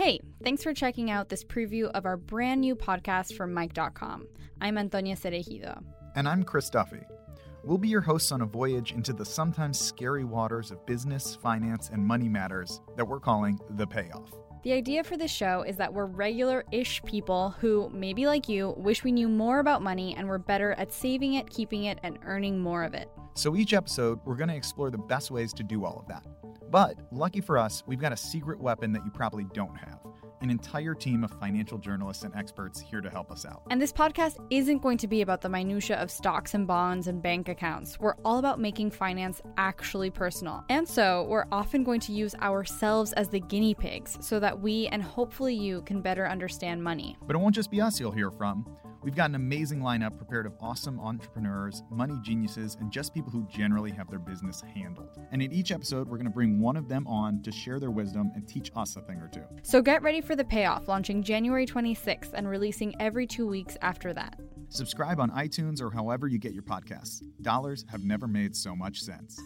Hey, thanks for checking out this preview of our brand new podcast from Mic.com. I'm Antonia Cereijido. And I'm Chris Duffy. We'll be your hosts on a voyage into the sometimes scary waters of business, finance, and money matters that we're calling The Payoff. The idea for this show is that we're regular ish people who, maybe like you, wish we knew more about money and were better at saving it, keeping it, and earning more of it. So each episode, we're going to explore the best ways to do all of that. But lucky for us, we've got a secret weapon that you probably don't have an entire team of financial journalists and experts here to help us out. And this podcast isn't going to be about the minutiae of stocks and bonds and bank accounts. We're all about making finance actually personal. And so, we're often going to use ourselves as the guinea pigs so that we and hopefully you can better understand money. But it won't just be us you'll hear from. We've got an amazing lineup prepared of awesome entrepreneurs, money geniuses, and just people who generally have their business handled. And in each episode, we're going to bring one of them on to share their wisdom and teach us a thing or two. So get ready for the payoff, launching January 26th and releasing every two weeks after that. Subscribe on iTunes or however you get your podcasts. Dollars have never made so much sense.